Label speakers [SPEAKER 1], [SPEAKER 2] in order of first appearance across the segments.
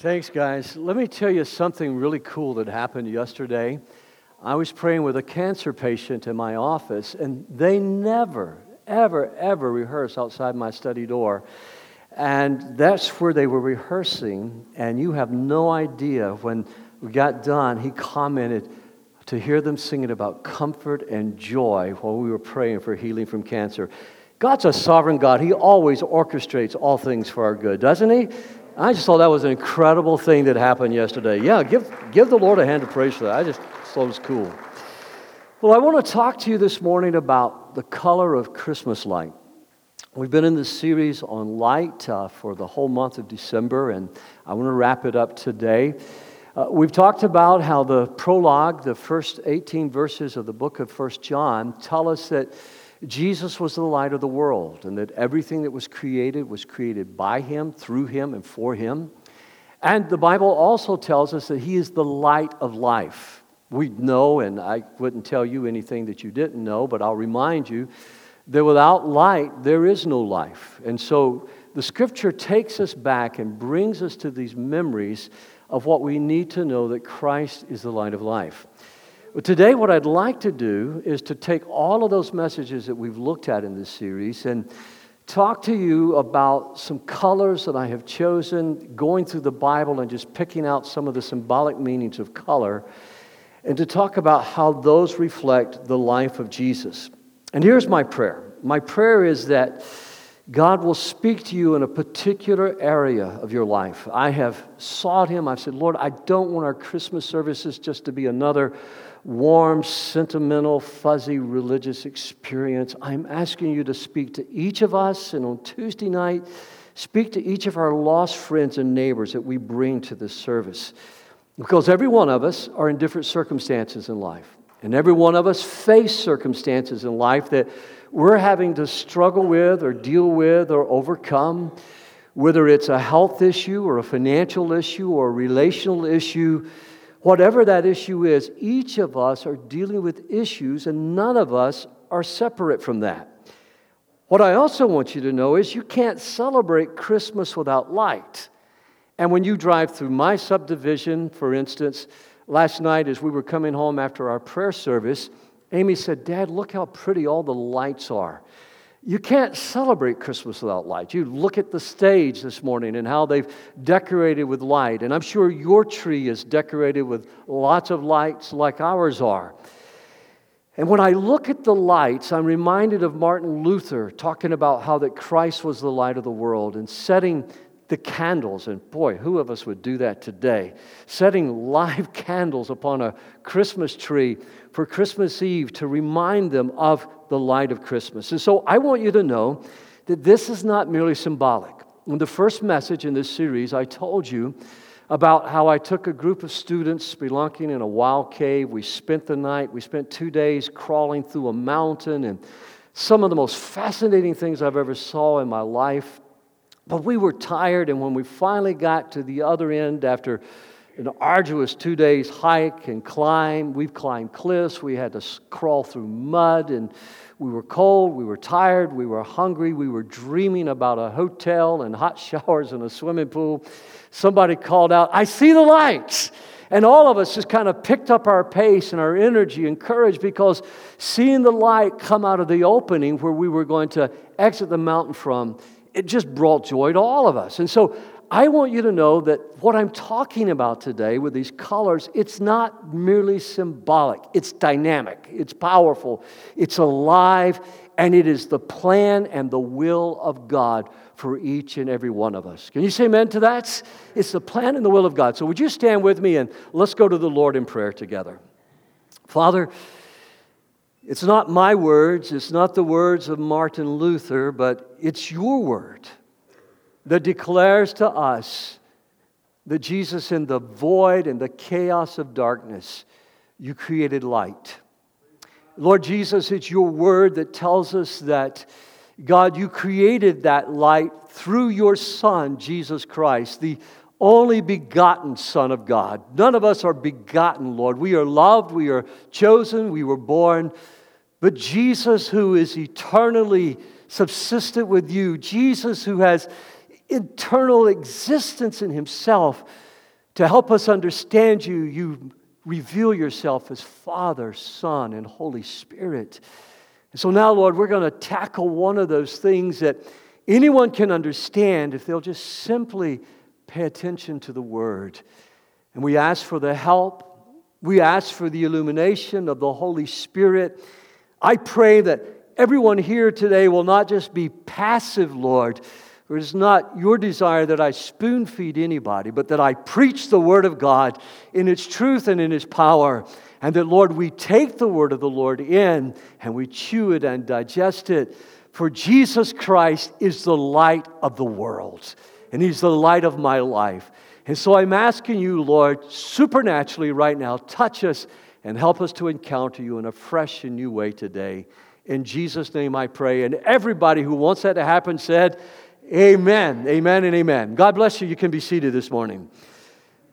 [SPEAKER 1] Thanks, guys. Let me tell you something really cool that happened yesterday. I was praying with a cancer patient in my office, and they never, ever, ever rehearse outside my study door. And that's where they were rehearsing, and you have no idea. When we got done, he commented to hear them singing about comfort and joy while we were praying for healing from cancer. God's a sovereign God. He always orchestrates all things for our good, doesn't He? I just thought that was an incredible thing that happened yesterday. Yeah, give, give the Lord a hand of praise for that. I just thought it was cool. Well, I want to talk to you this morning about the color of Christmas light. We've been in this series on light uh, for the whole month of December, and I want to wrap it up today. Uh, we've talked about how the prologue, the first 18 verses of the book of First John, tell us that Jesus was the light of the world, and that everything that was created was created by him, through him, and for him. And the Bible also tells us that he is the light of life. We know, and I wouldn't tell you anything that you didn't know, but I'll remind you that without light, there is no life. And so the scripture takes us back and brings us to these memories of what we need to know that Christ is the light of life. But today, what I'd like to do is to take all of those messages that we've looked at in this series and talk to you about some colors that I have chosen, going through the Bible and just picking out some of the symbolic meanings of color, and to talk about how those reflect the life of Jesus. And here's my prayer my prayer is that God will speak to you in a particular area of your life. I have sought Him. I've said, Lord, I don't want our Christmas services just to be another warm, sentimental, fuzzy religious experience. I'm asking you to speak to each of us, and on Tuesday night, speak to each of our lost friends and neighbors that we bring to this service. Because every one of us are in different circumstances in life. And every one of us face circumstances in life that we're having to struggle with or deal with or overcome, whether it's a health issue or a financial issue or a relational issue Whatever that issue is, each of us are dealing with issues, and none of us are separate from that. What I also want you to know is you can't celebrate Christmas without light. And when you drive through my subdivision, for instance, last night as we were coming home after our prayer service, Amy said, Dad, look how pretty all the lights are. You can't celebrate Christmas without light. You look at the stage this morning and how they've decorated with light. And I'm sure your tree is decorated with lots of lights like ours are. And when I look at the lights, I'm reminded of Martin Luther talking about how that Christ was the light of the world and setting the candles. And boy, who of us would do that today? Setting live candles upon a Christmas tree for Christmas Eve to remind them of the light of Christmas. And so I want you to know that this is not merely symbolic. In the first message in this series, I told you about how I took a group of students spelunking in a wild cave. We spent the night, we spent two days crawling through a mountain, and some of the most fascinating things I've ever saw in my life. But we were tired, and when we finally got to the other end after an arduous two days hike and climb. We've climbed cliffs. We had to crawl through mud, and we were cold. We were tired. We were hungry. We were dreaming about a hotel and hot showers and a swimming pool. Somebody called out, I see the lights. And all of us just kind of picked up our pace and our energy and courage because seeing the light come out of the opening where we were going to exit the mountain from, it just brought joy to all of us. And so I want you to know that what I'm talking about today with these colors, it's not merely symbolic, it's dynamic, it's powerful, it's alive, and it is the plan and the will of God for each and every one of us. Can you say amen to that? It's the plan and the will of God. So, would you stand with me and let's go to the Lord in prayer together? Father, it's not my words, it's not the words of Martin Luther, but it's your word that declares to us that Jesus, in the void and the chaos of darkness, you created light. Lord Jesus, it's your word that tells us that, God, you created that light through your Son, Jesus Christ, the only begotten Son of God. None of us are begotten, Lord. We are loved, we are chosen, we were born. But Jesus, who is eternally subsistent with you, Jesus, who has eternal existence in himself, To help us understand you, you reveal yourself as Father, Son, and Holy Spirit. And so now, Lord, we're going to tackle one of those things that anyone can understand if they'll just simply pay attention to the Word. And we ask for the help, we ask for the illumination of the Holy Spirit. I pray that everyone here today will not just be passive, Lord. It is not your desire that I spoon feed anybody, but that I preach the Word of God in its truth and in its power. And that, Lord, we take the Word of the Lord in and we chew it and digest it. For Jesus Christ is the light of the world, and He's the light of my life. And so I'm asking you, Lord, supernaturally right now, touch us and help us to encounter you in a fresh and new way today. In Jesus' name I pray. And everybody who wants that to happen said, Amen, amen, and amen. God bless you. You can be seated this morning.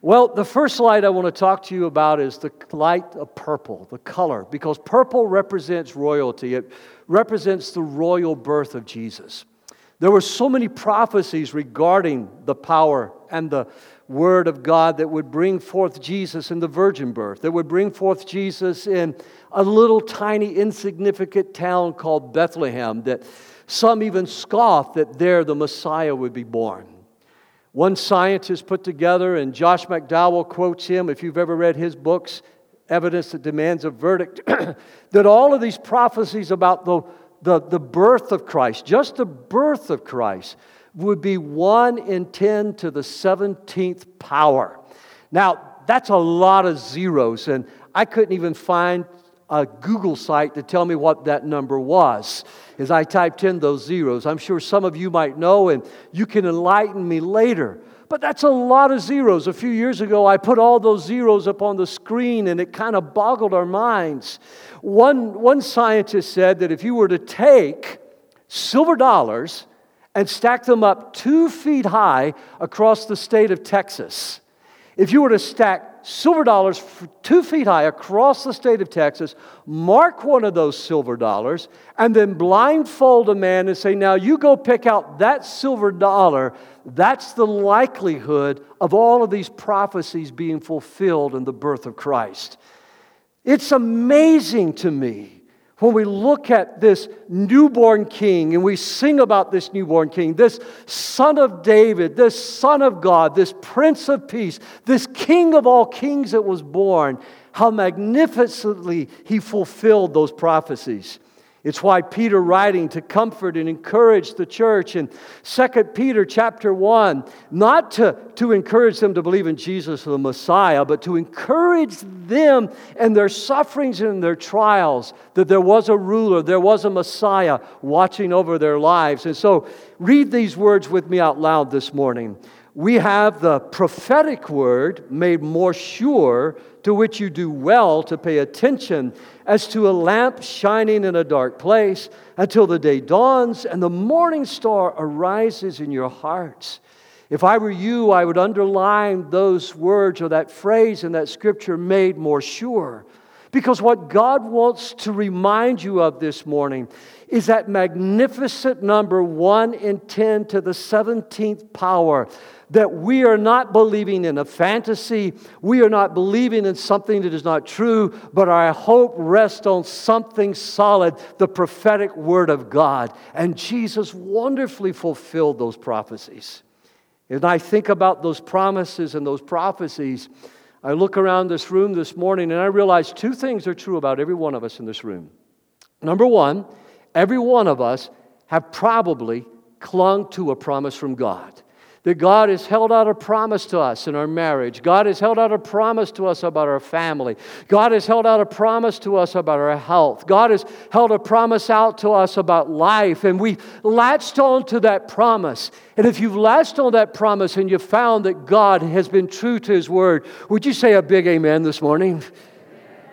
[SPEAKER 1] Well, the first light I want to talk to you about is the light of purple, the color, because purple represents royalty. It represents the royal birth of Jesus. There were so many prophecies regarding the power and the word of God that would bring forth Jesus in the virgin birth, that would bring forth Jesus in a little tiny insignificant town called Bethlehem, that some even scoffed that there the Messiah would be born. One scientist put together, and Josh McDowell quotes him, if you've ever read his books, Evidence That Demands a Verdict, that all of these prophecies about the, the, the birth of Christ, just the birth of Christ, would be 1 in 10 to the 17th power. Now, that's a lot of zeros, and I couldn't even find a Google site to tell me what that number was as I typed in those zeros. I'm sure some of you might know, and you can enlighten me later. But that's a lot of zeros. A few years ago, I put all those zeros up on the screen, and it kind of boggled our minds. One, one scientist said that if you were to take silver dollars and stack them up two feet high across the state of Texas, if you were to stack silver dollars two feet high across the state of Texas, mark one of those silver dollars, and then blindfold a man and say, Now you go pick out that silver dollar. That's the likelihood of all of these prophecies being fulfilled in the birth of Christ. It's amazing to me when we look at this newborn king and we sing about this newborn king, this son of David, this son of God, this prince of peace, this king of all kings that was born, how magnificently he fulfilled those prophecies. It's why Peter writing to comfort and encourage the church in 2 Peter chapter 1, not to, to encourage them to believe in Jesus the Messiah, but to encourage them in their sufferings and their trials, that there was a ruler, there was a Messiah watching over their lives. And so read these words with me out loud this morning. We have the prophetic word made more sure to which you do well to pay attention as to a lamp shining in a dark place until the day dawns and the morning star arises in your hearts. If I were you, I would underline those words or that phrase in that scripture made more sure. Because what God wants to remind you of this morning is that magnificent number 1 in 10 to the 17th power that we are not believing in a fantasy, we are not believing in something that is not true, but our hope rests on something solid, the prophetic word of God. And Jesus wonderfully fulfilled those prophecies. And I think about those promises and those prophecies. I look around this room this morning and I realize two things are true about every one of us in this room. Number one, every one of us have probably clung to a promise from God that God has held out a promise to us in our marriage. God has held out a promise to us about our family. God has held out a promise to us about our health. God has held a promise out to us about life. And we latched on to that promise. And if you've latched on that promise and you've found that God has been true to His word, would you say a big amen this morning?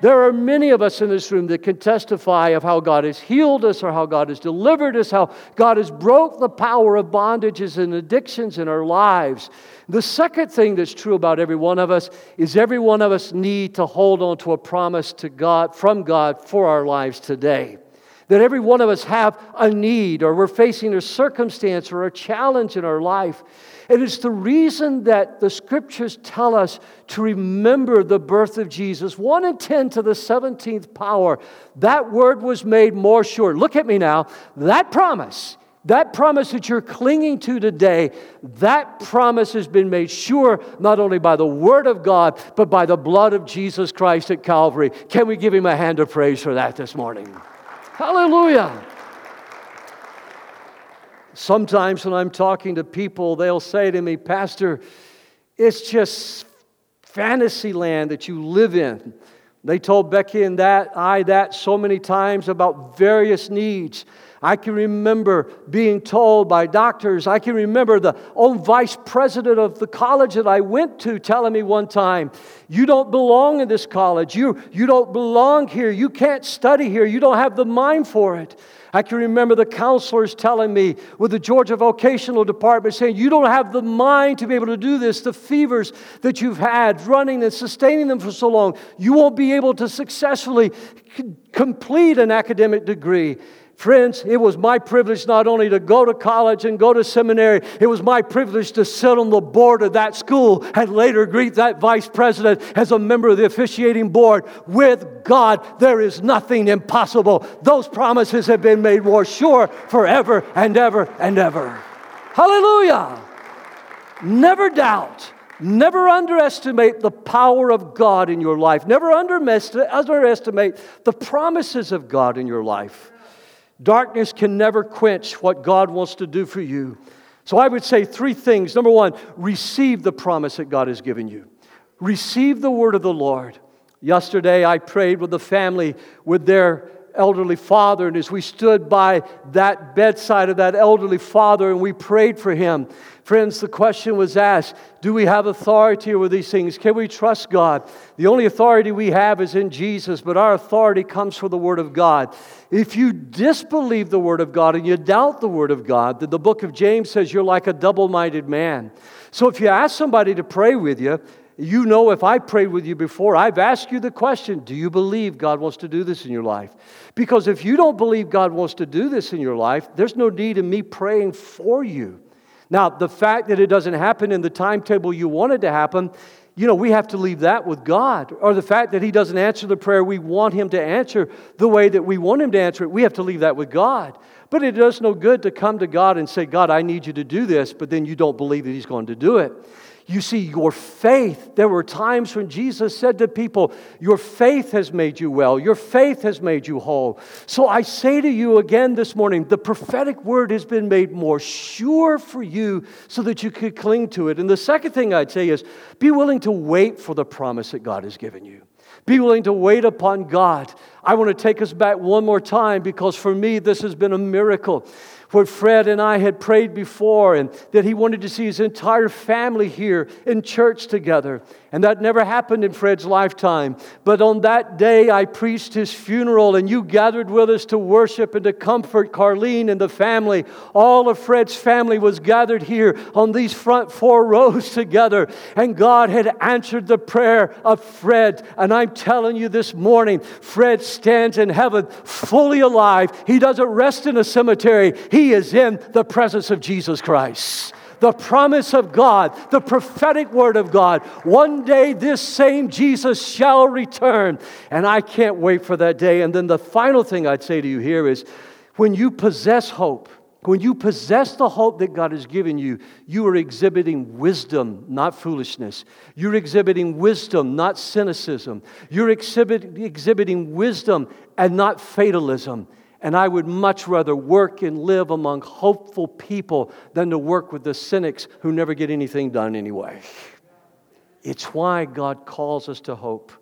[SPEAKER 1] There are many of us in this room that can testify of how God has healed us or how God has delivered us, how God has broke the power of bondages and addictions in our lives. The second thing that's true about every one of us is every one of us need to hold on to a promise to God from God for our lives today. That every one of us have a need or we're facing a circumstance or a challenge in our life. And it's the reason that the scriptures tell us to remember the birth of Jesus. 1 in 10 to the 17th power. That word was made more sure. Look at me now. That promise, that promise that you're clinging to today, that promise has been made sure not only by the word of God, but by the blood of Jesus Christ at Calvary. Can we give him a hand of praise for that this morning? Hallelujah. Sometimes when I'm talking to people, they'll say to me, Pastor, it's just fantasy land that you live in. They told Becky and that I that so many times about various needs. I can remember being told by doctors, I can remember the own vice president of the college that I went to telling me one time, You don't belong in this college. You, you don't belong here. You can't study here. You don't have the mind for it. I can remember the counselors telling me with the Georgia Vocational Department saying, You don't have the mind to be able to do this. The fevers that you've had running and sustaining them for so long, you won't be able to successfully complete an academic degree. Friends, it was my privilege not only to go to college and go to seminary, it was my privilege to sit on the board of that school and later greet that vice president as a member of the officiating board. With God, there is nothing impossible. Those promises have been made more sure forever and ever and ever. Hallelujah! Never doubt. Never underestimate the power of God in your life. Never underestimate the promises of God in your life. Darkness can never quench what God wants to do for you. So I would say three things. Number one, receive the promise that God has given you, receive the word of the Lord. Yesterday, I prayed with the family with their elderly father, and as we stood by that bedside of that elderly father and we prayed for him, Friends, the question was asked Do we have authority over these things? Can we trust God? The only authority we have is in Jesus, but our authority comes from the Word of God. If you disbelieve the Word of God and you doubt the Word of God, then the book of James says you're like a double minded man. So if you ask somebody to pray with you, you know if I prayed with you before, I've asked you the question Do you believe God wants to do this in your life? Because if you don't believe God wants to do this in your life, there's no need in me praying for you. Now, the fact that it doesn't happen in the timetable you wanted to happen, you know, we have to leave that with God. Or the fact that He doesn't answer the prayer we want Him to answer the way that we want Him to answer it, we have to leave that with God. But it does no good to come to God and say, God, I need you to do this, but then you don't believe that He's going to do it. You see, your faith, there were times when Jesus said to people, Your faith has made you well, your faith has made you whole. So I say to you again this morning, the prophetic word has been made more sure for you so that you could cling to it. And the second thing I'd say is be willing to wait for the promise that God has given you. Be willing to wait upon God. I want to take us back one more time because for me, this has been a miracle where Fred and I had prayed before, and that he wanted to see his entire family here in church together. And that never happened in Fred's lifetime. But on that day, I preached his funeral, and you gathered with us to worship and to comfort Carlene and the family. All of Fred's family was gathered here on these front four rows together. And God had answered the prayer of Fred. And I'm telling you this morning, Fred stands in heaven fully alive. He doesn't rest in a cemetery, he is in the presence of Jesus Christ the promise of God, the prophetic word of God. One day this same Jesus shall return. And I can't wait for that day. And then the final thing I'd say to you here is when you possess hope, when you possess the hope that God has given you, you are exhibiting wisdom, not foolishness. You're exhibiting wisdom, not cynicism. You're exhibit, exhibiting wisdom and not fatalism. And I would much rather work and live among hopeful people than to work with the cynics who never get anything done anyway. It's why God calls us to hope.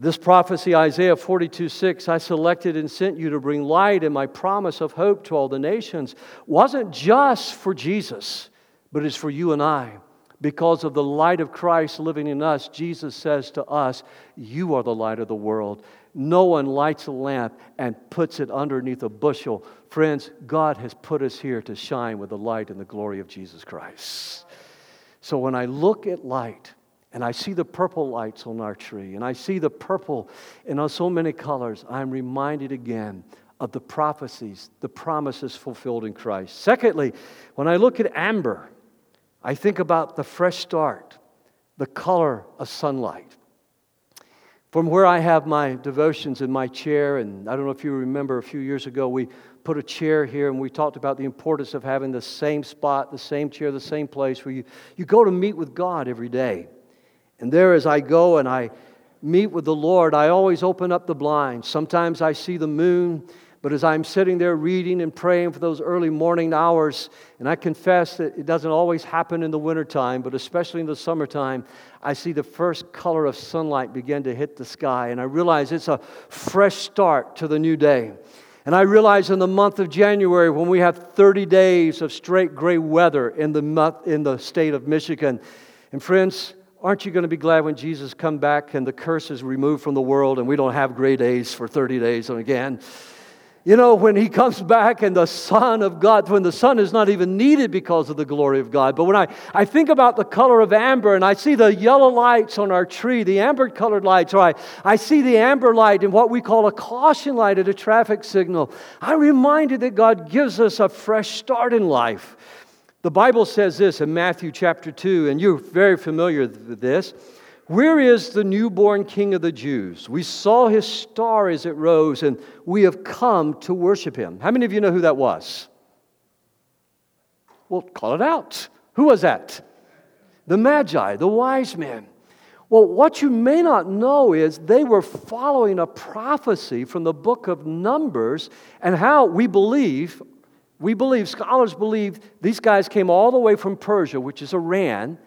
[SPEAKER 1] This prophecy, Isaiah 42 6, I selected and sent you to bring light and my promise of hope to all the nations, wasn't just for Jesus, but it's for you and I. Because of the light of Christ living in us, Jesus says to us, You are the light of the world. No one lights a lamp and puts it underneath a bushel. Friends, God has put us here to shine with the light and the glory of Jesus Christ. So when I look at light, and I see the purple lights on our tree, and I see the purple in so many colors, I'm reminded again of the prophecies, the promises fulfilled in Christ. Secondly, when I look at amber, I think about the fresh start, the color of sunlight. From where I have my devotions in my chair, and I don't know if you remember a few years ago, we put a chair here and we talked about the importance of having the same spot, the same chair, the same place where you, you go to meet with God every day. And there, as I go and I meet with the Lord, I always open up the blinds. Sometimes I see the moon, but as I'm sitting there reading and praying for those early morning hours, and I confess that it doesn't always happen in the wintertime, but especially in the summertime, I see the first color of sunlight begin to hit the sky, and I realize it's a fresh start to the new day. And I realize in the month of January, when we have 30 days of straight gray weather in the, month, in the state of Michigan, and friends, aren't you going to be glad when Jesus come back and the curse is removed from the world and we don't have gray days for 30 days and again? You know, when he comes back and the Son of God, when the Son is not even needed because of the glory of God. But when I, I think about the color of amber and I see the yellow lights on our tree, the amber colored lights, or I, I see the amber light in what we call a caution light at a traffic signal, I'm reminded that God gives us a fresh start in life. The Bible says this in Matthew chapter 2, and you're very familiar with this. Where is the newborn King of the Jews? We saw his star as it rose, and we have come to worship him. How many of you know who that was? Well, call it out. Who was that? The Magi, the wise men. Well, what you may not know is they were following a prophecy from the book of Numbers and how we believe, we believe, scholars believe these guys came all the way from Persia, which is Iran,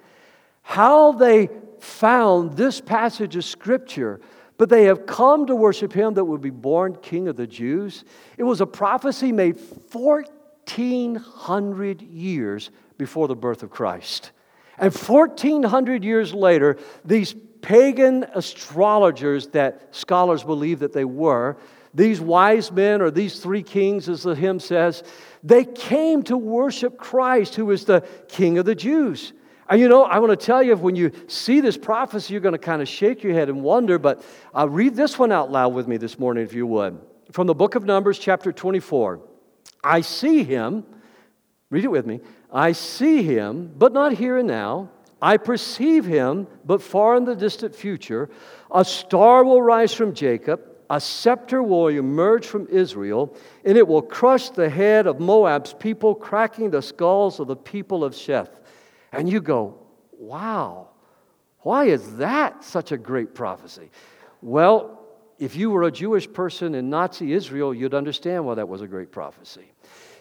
[SPEAKER 1] how they found this passage of Scripture, but they have come to worship him that would be born King of the Jews. It was a prophecy made 1,400 years before the birth of Christ. And 1,400 years later, these pagan astrologers that scholars believe that they were, these wise men or these three kings, as the hymn says, they came to worship Christ, who is the King of the Jews. And you know, I want to tell you, when you see this prophecy, you're going to kind of shake your head and wonder, but uh, read this one out loud with me this morning, if you would. From the book of Numbers, chapter 24. I see him, read it with me. I see him, but not here and now. I perceive him, but far in the distant future. A star will rise from Jacob, a scepter will emerge from Israel, and it will crush the head of Moab's people, cracking the skulls of the people of Sheth. And you go, wow, why is that such a great prophecy? Well, if you were a Jewish person in Nazi Israel, you'd understand why that was a great prophecy.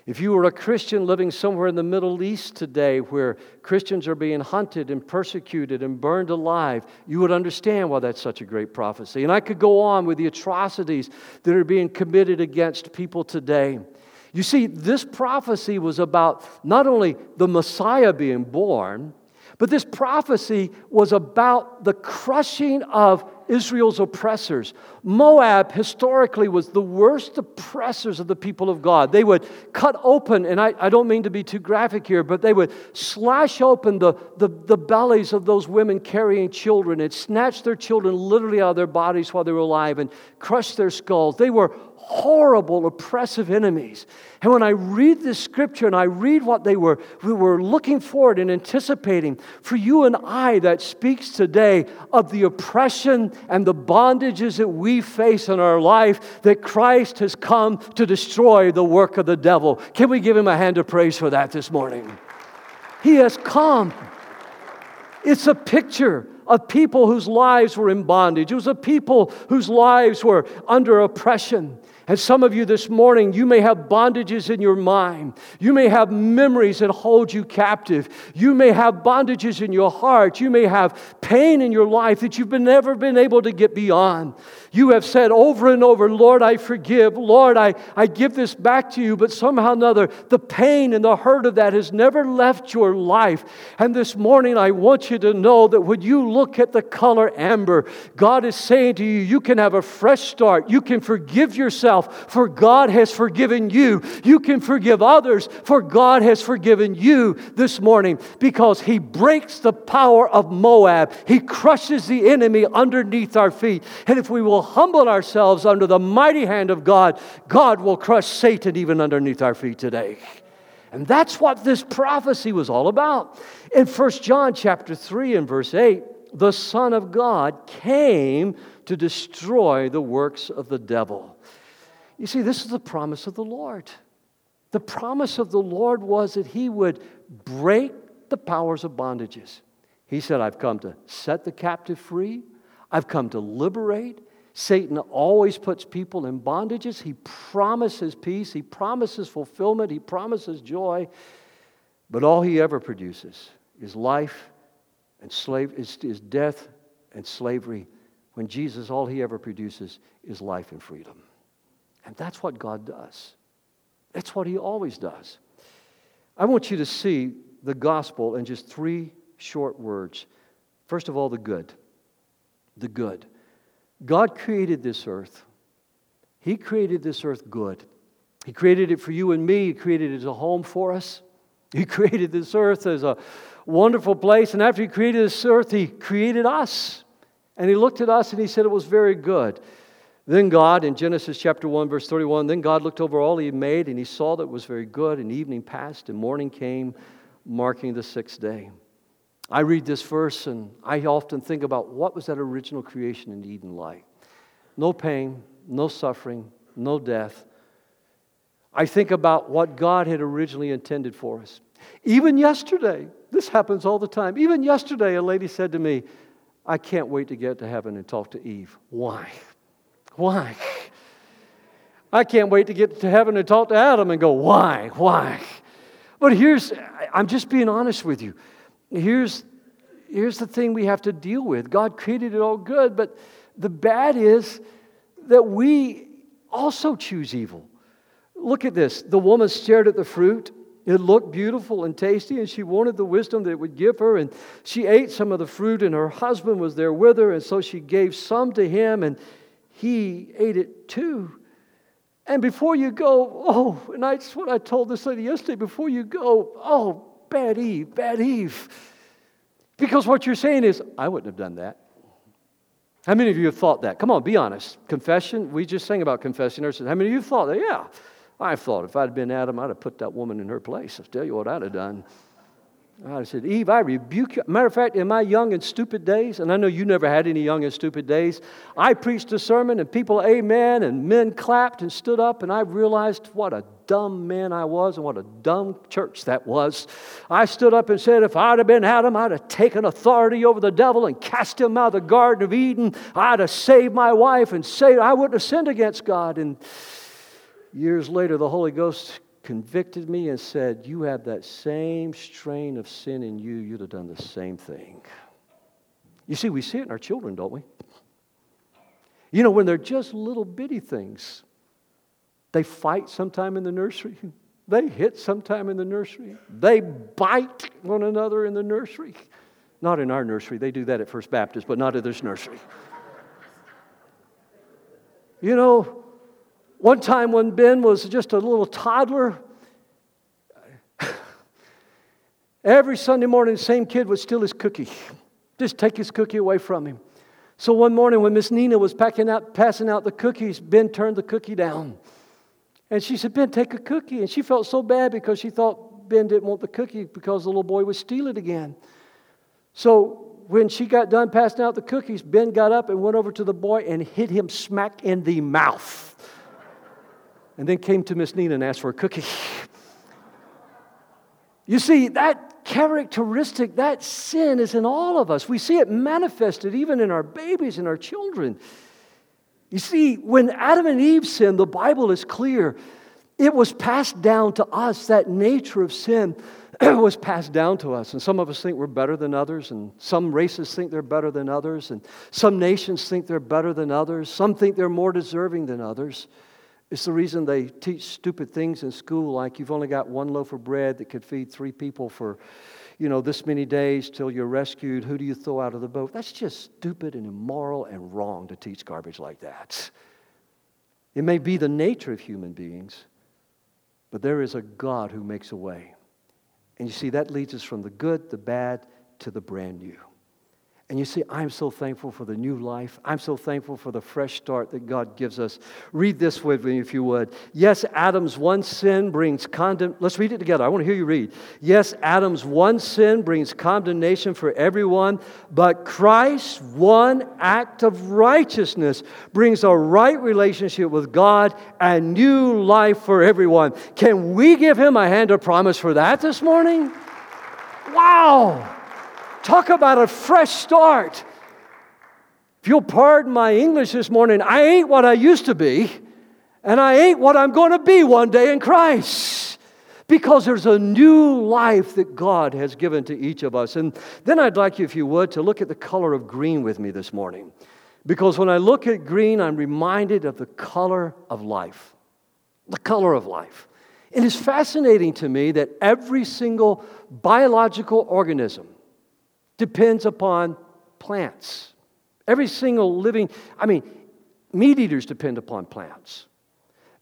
[SPEAKER 1] If you were a Christian living somewhere in the Middle East today where Christians are being hunted and persecuted and burned alive, you would understand why that's such a great prophecy. And I could go on with the atrocities that are being committed against people today. You see, this prophecy was about not only the Messiah being born, but this prophecy was about the crushing of Israel's oppressors. Moab historically was the worst oppressors of the people of God. They would cut open, and I, I don't mean to be too graphic here, but they would slash open the, the, the bellies of those women carrying children and snatch their children literally out of their bodies while they were alive and crush their skulls. They were horrible, oppressive enemies. And when I read this scripture and I read what they were, we were looking forward and anticipating, for you and I, that speaks today of the oppression and the bondages that we face in our life, that Christ has come to destroy the work of the devil. Can we give him a hand of praise for that this morning? He has come. It's a picture of people whose lives were in bondage. It was a people whose lives were under oppression. And some of you this morning, you may have bondages in your mind. You may have memories that hold you captive. You may have bondages in your heart. You may have pain in your life that you've been, never been able to get beyond. You have said over and over, Lord, I forgive. Lord, I, I give this back to you. But somehow or another, the pain and the hurt of that has never left your life. And this morning, I want you to know that when you look at the color amber, God is saying to you, you can have a fresh start. You can forgive yourself for God has forgiven you. You can forgive others, for God has forgiven you this morning because He breaks the power of Moab. He crushes the enemy underneath our feet. And if we will humble ourselves under the mighty hand of God, God will crush Satan even underneath our feet today. And that's what this prophecy was all about. In 1 John chapter 3 and verse 8, the Son of God came to destroy the works of the devil. You see, this is the promise of the Lord. The promise of the Lord was that He would break the powers of bondages. He said, I've come to set the captive free, I've come to liberate. Satan always puts people in bondages. He promises peace, he promises fulfillment, he promises joy, but all he ever produces is life and slave is, is death and slavery when Jesus, all he ever produces is life and freedom. And that's what God does. That's what he always does. I want you to see the gospel in just three short words. First of all, the good. The good. God created this earth. He created this earth good. He created it for you and me. He created it as a home for us. He created this earth as a wonderful place. And after He created this earth, He created us. And He looked at us and He said it was very good. Then God, in Genesis chapter 1, verse 31, then God looked over all He had made and He saw that it was very good. And evening passed and morning came, marking the sixth day. I read this verse and I often think about what was that original creation in Eden like? No pain, no suffering, no death. I think about what God had originally intended for us. Even yesterday, this happens all the time. Even yesterday, a lady said to me, I can't wait to get to heaven and talk to Eve. Why? Why? I can't wait to get to heaven and talk to Adam and go, why? Why? But here's, I'm just being honest with you. Here's, here's the thing we have to deal with God created it all good, but the bad is that we also choose evil. Look at this. The woman stared at the fruit it looked beautiful and tasty, and she wanted the wisdom that it would give her. And she ate some of the fruit, and her husband was there with her, and so she gave some to him, and he ate it too. And before you go, oh, and that's what I told this lady yesterday before you go, oh, bad Eve, bad Eve. Because what you're saying is, I wouldn't have done that. How many of you have thought that? Come on, be honest. Confession, we just sang about confessing ourselves. How many of you thought that? Yeah. I thought if I'd been Adam, I'd have put that woman in her place. I'll tell you what I'd have done. I said, Eve, I rebuke you. Matter of fact, in my young and stupid days, and I know you never had any young and stupid days, I preached a sermon and people, amen, and men clapped and stood up, and I realized what a dumb man I was and what a dumb church that was. I stood up and said, if I'd have been Adam, I'd have taken authority over the devil and cast him out of the Garden of Eden. I'd have saved my wife and saved, I wouldn't have sinned against God. And Years later, the Holy Ghost convicted me and said, You have that same strain of sin in you. You'd have done the same thing. You see, we see it in our children, don't we? You know, when they're just little bitty things, they fight sometime in the nursery. They hit sometime in the nursery. They bite one another in the nursery. Not in our nursery. They do that at First Baptist, but not at this nursery. you know, one time when Ben was just a little toddler, every Sunday morning, the same kid would steal his cookie, just take his cookie away from him. So one morning when Miss Nina was packing out, passing out the cookies, Ben turned the cookie down. And she said, Ben, take a cookie. And she felt so bad because she thought Ben didn't want the cookie because the little boy would steal it again. So when she got done passing out the cookies, Ben got up and went over to the boy and hit him smack in the mouth and then came to Miss Nina and asked for a cookie. You see, that characteristic, that sin is in all of us. We see it manifested even in our babies and our children. You see, when Adam and Eve sinned, the Bible is clear. It was passed down to us. That nature of sin was passed down to us. And some of us think we're better than others, and some races think they're better than others, and some nations think they're better than others. Some think they're more deserving than others. It's the reason they teach stupid things in school, like you've only got one loaf of bread that could feed three people for, you know, this many days till you're rescued. Who do you throw out of the boat? That's just stupid and immoral and wrong to teach garbage like that. It may be the nature of human beings, but there is a God who makes a way. And you see, that leads us from the good, the bad, to the brand new. And you see, I'm so thankful for the new life. I'm so thankful for the fresh start that God gives us. Read this with me, if you would. Yes, Adam's one sin brings condemnation. Let's read it together. I want to hear you read. Yes, Adam's one sin brings condemnation for everyone, but Christ's one act of righteousness brings a right relationship with God and new life for everyone. Can we give him a hand of promise for that this morning? Wow! Talk about a fresh start. If you'll pardon my English this morning, I ain't what I used to be, and I ain't what I'm going to be one day in Christ. Because there's a new life that God has given to each of us. And then I'd like you, if you would, to look at the color of green with me this morning. Because when I look at green, I'm reminded of the color of life. The color of life. It is fascinating to me that every single biological organism depends upon plants. Every single living, I mean, meat eaters depend upon plants.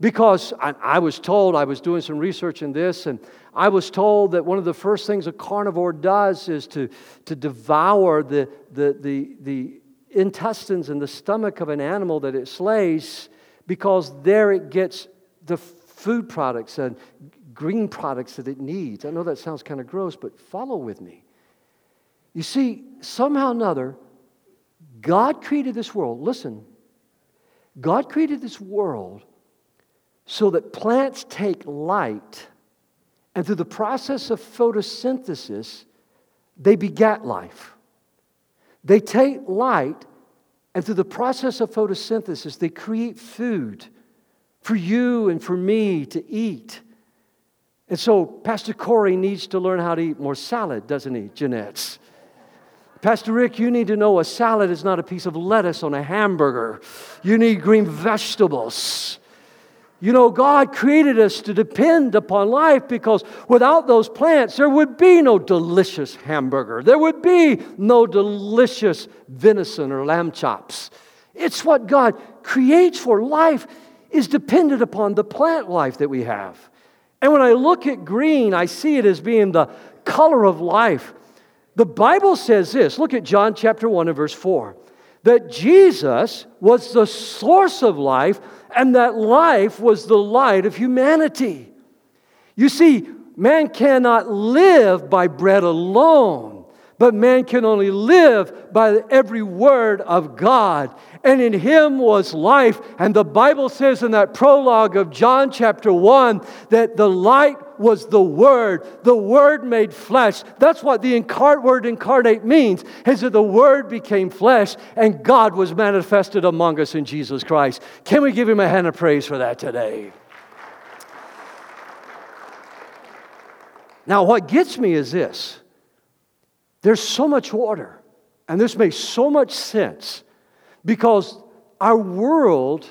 [SPEAKER 1] Because I, I, was told, I was doing some research in this, and I was told that one of the first things a carnivore does is to, to devour the, the, the, the intestines and the stomach of an animal that it slays, because there it gets the food products and green products that it needs. I know that sounds kind of gross, but follow with me. You see, somehow or another, God created this world. Listen, God created this world so that plants take light, and through the process of photosynthesis, they begat life. They take light, and through the process of photosynthesis, they create food for you and for me to eat. And so, Pastor Corey needs to learn how to eat more salad, doesn't he, Jeanette? Pastor Rick, you need to know a salad is not a piece of lettuce on a hamburger. You need green vegetables. You know, God created us to depend upon life because without those plants, there would be no delicious hamburger. There would be no delicious venison or lamb chops. It's what God creates for life is dependent upon the plant life that we have. And when I look at green, I see it as being the color of life. The Bible says this look at John chapter 1 and verse 4 that Jesus was the source of life and that life was the light of humanity. You see, man cannot live by bread alone, but man can only live by every word of God. And in him was life. And the Bible says in that prologue of John chapter 1 that the light was the Word, the Word made flesh. That's what the incarnate word incarnate means, is that the Word became flesh and God was manifested among us in Jesus Christ. Can we give him a hand of praise for that today? Now, what gets me is this there's so much order, and this makes so much sense because our world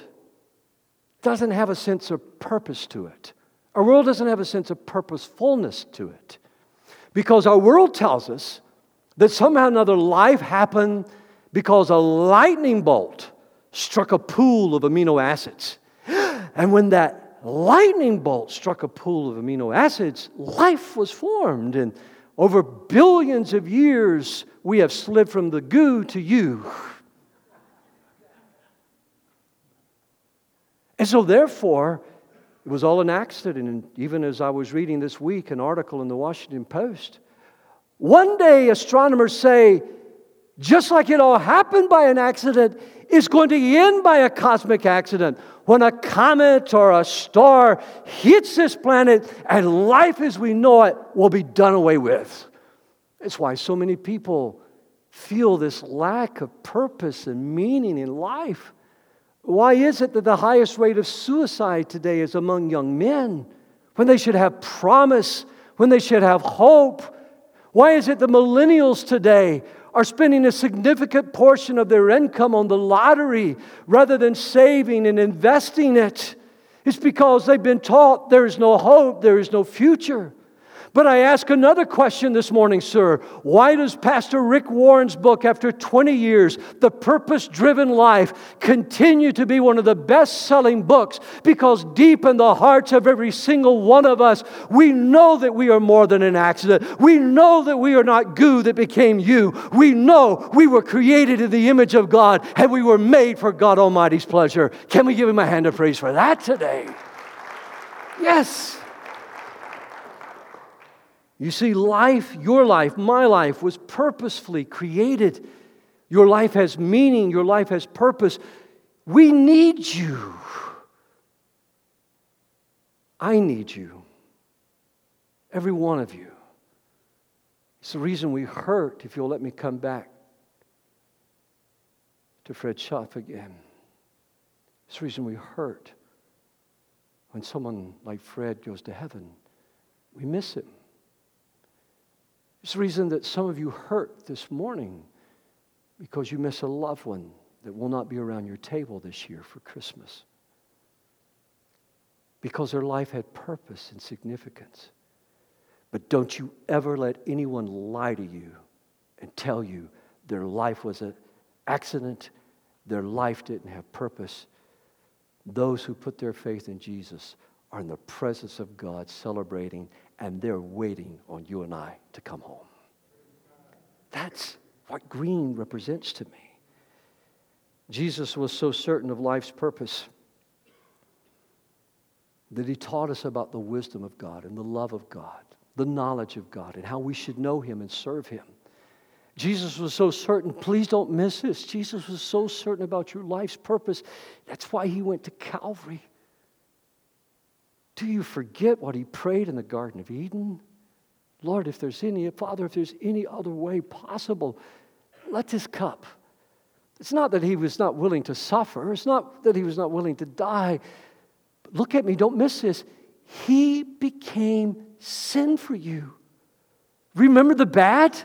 [SPEAKER 1] doesn't have a sense of purpose to it. Our world doesn't have a sense of purposefulness to it. Because our world tells us that somehow another life happened because a lightning bolt struck a pool of amino acids. And when that lightning bolt struck a pool of amino acids, life was formed. And over billions of years, we have slid from the goo to you. And so, therefore, it was all an accident. And even as I was reading this week an article in the Washington Post, one day astronomers say, just like it all happened by an accident, it's going to end by a cosmic accident. When a comet or a star hits this planet and life as we know it will be done away with. It's why so many people feel this lack of purpose and meaning in life. Why is it that the highest rate of suicide today is among young men when they should have promise, when they should have hope? Why is it the millennials today are spending a significant portion of their income on the lottery rather than saving and investing it? It's because they've been taught there is no hope, there is no future. But I ask another question this morning, sir. Why does Pastor Rick Warren's book, after 20 years, The Purpose Driven Life, continue to be one of the best selling books? Because deep in the hearts of every single one of us, we know that we are more than an accident. We know that we are not goo that became you. We know we were created in the image of God and we were made for God Almighty's pleasure. Can we give him a hand of praise for that today? Yes. You see, life, your life, my life, was purposefully created. Your life has meaning, your life has purpose. We need you. I need you. Every one of you. It's the reason we hurt, if you'll let me come back to Fred Schaff again. It's the reason we hurt when someone like Fred goes to heaven. We miss him. It's the reason that some of you hurt this morning because you miss a loved one that will not be around your table this year for Christmas. Because their life had purpose and significance. But don't you ever let anyone lie to you and tell you their life was an accident, their life didn't have purpose. Those who put their faith in Jesus are in the presence of God celebrating and they're waiting on you and I to come home. That's what green represents to me. Jesus was so certain of life's purpose that he taught us about the wisdom of God and the love of God, the knowledge of God, and how we should know him and serve him. Jesus was so certain, please don't miss this. Jesus was so certain about your life's purpose. That's why he went to Calvary. Do you forget what he prayed in the Garden of Eden? Lord, if there's any, Father, if there's any other way possible, let this cup. It's not that he was not willing to suffer, it's not that he was not willing to die. But look at me, don't miss this. He became sin for you. Remember the bad?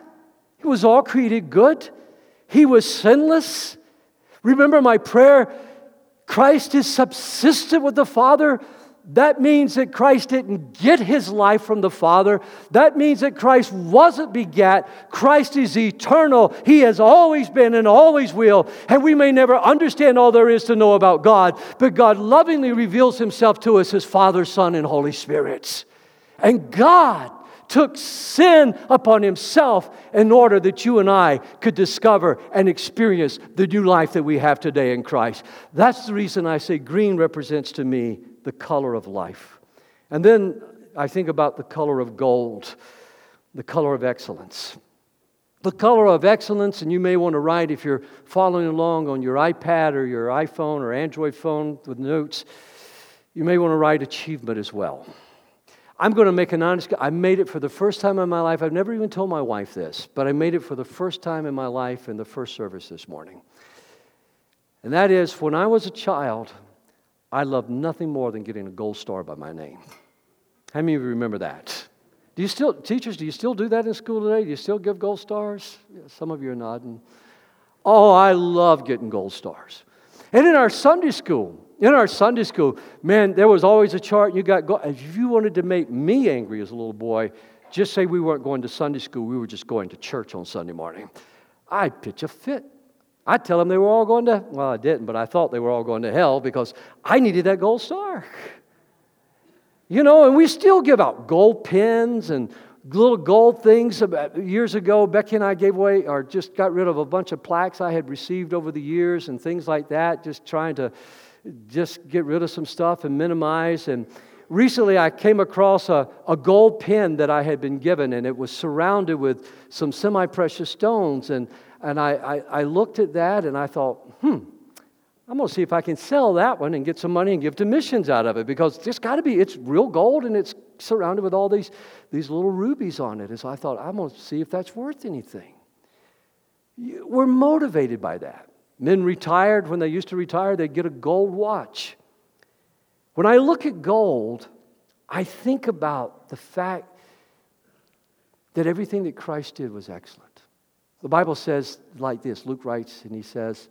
[SPEAKER 1] He was all created good, he was sinless. Remember my prayer Christ is subsistent with the Father that means that Christ didn't get his life from the Father. That means that Christ wasn't begat. Christ is eternal. He has always been and always will. And we may never understand all there is to know about God, but God lovingly reveals himself to us as Father, Son, and Holy Spirit. And God took sin upon himself in order that you and I could discover and experience the new life that we have today in Christ. That's the reason I say green represents to me the color of life. And then I think about the color of gold, the color of excellence. The color of excellence, and you may want to write if you're following along on your iPad or your iPhone or Android phone with notes, you may want to write achievement as well. I'm going to make an honest, I made it for the first time in my life. I've never even told my wife this, but I made it for the first time in my life in the first service this morning. And that is when I was a child, I loved nothing more than getting a gold star by my name. How many of you remember that? Do you still, teachers, do you still do that in school today? Do you still give gold stars? Yeah, some of you are nodding. Oh, I love getting gold stars. And in our Sunday school, in our Sunday school, man, there was always a chart. and You got go- if you wanted to make me angry as a little boy, just say we weren't going to Sunday school. We were just going to church on Sunday morning. I'd pitch a fit. I'd tell them they were all going to, well, I didn't, but I thought they were all going to hell because I needed that gold star. You know, and we still give out gold pins and little gold things. Years ago, Becky and I gave away or just got rid of a bunch of plaques I had received over the years and things like that, just trying to just get rid of some stuff and minimize. And recently I came across a, a gold pin that I had been given, and it was surrounded with some semi precious stones. And and I, I, I looked at that and I thought, hmm, I'm going to see if I can sell that one and get some money and give to missions out of it because it's got to be, it's real gold and it's surrounded with all these, these little rubies on it. And so I thought, I'm going to see if that's worth anything. We're motivated by that. Men retired, when they used to retire, they'd get a gold watch. When I look at gold, I think about the fact that everything that Christ did was excellent. The Bible says like this Luke writes, and he says,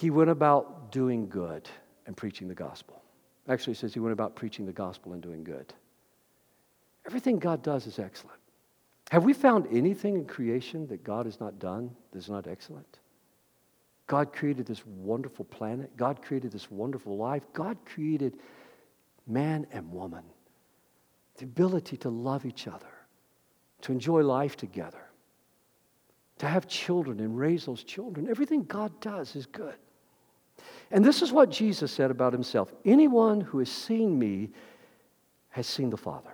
[SPEAKER 1] He went about doing good and preaching the gospel. Actually, he says he went about preaching the gospel and doing good. Everything God does is excellent. Have we found anything in creation that God has not done that is not excellent? God created this wonderful planet. God created this wonderful life. God created man and woman. The ability to love each other, to enjoy life together, to have children and raise those children. Everything God does is good. And this is what Jesus said about himself Anyone who has seen me has seen the Father.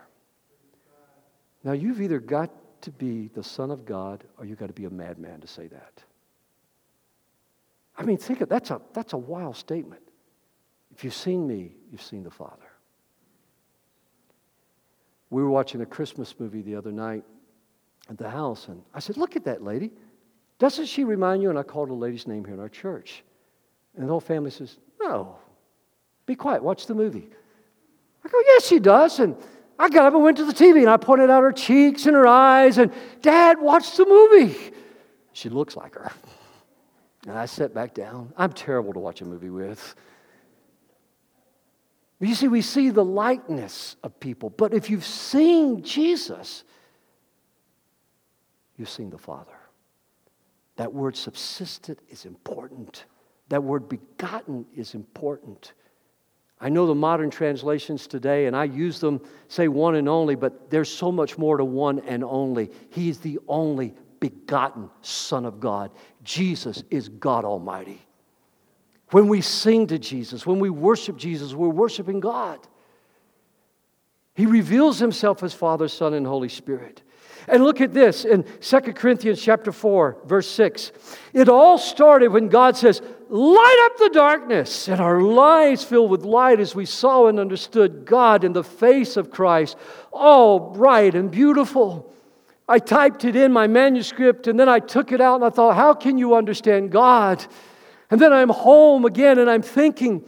[SPEAKER 1] Now, you've either got to be the Son of God or you've got to be a madman to say that. I mean, think of that's a that's a wild statement. If you've seen me, you've seen the Father. We were watching a Christmas movie the other night at the house, and I said, Look at that lady. Doesn't she remind you? And I called a lady's name here in our church. And the whole family says, No, be quiet, watch the movie. I go, Yes, she does. And I got up and went to the TV and I pointed out her cheeks and her eyes, and Dad, watch the movie. She looks like her. And I sat back down. I'm terrible to watch a movie with. You see, we see the likeness of people, but if you've seen Jesus, you've seen the Father. That word subsisted is important. That word begotten is important. I know the modern translations today, and I use them, say one and only, but there's so much more to one and only. He is the only begotten Son of God. Jesus is God Almighty. When we sing to Jesus, when we worship Jesus, we're worshiping God. He reveals himself as Father, Son, and Holy Spirit. And look at this in 2 Corinthians chapter 4, verse 6. It all started when God says, Light up the darkness, and our lives filled with light as we saw and understood God in the face of Christ, all bright and beautiful. I typed it in my manuscript and then I took it out and I thought, how can you understand God? And then I'm home again and I'm thinking,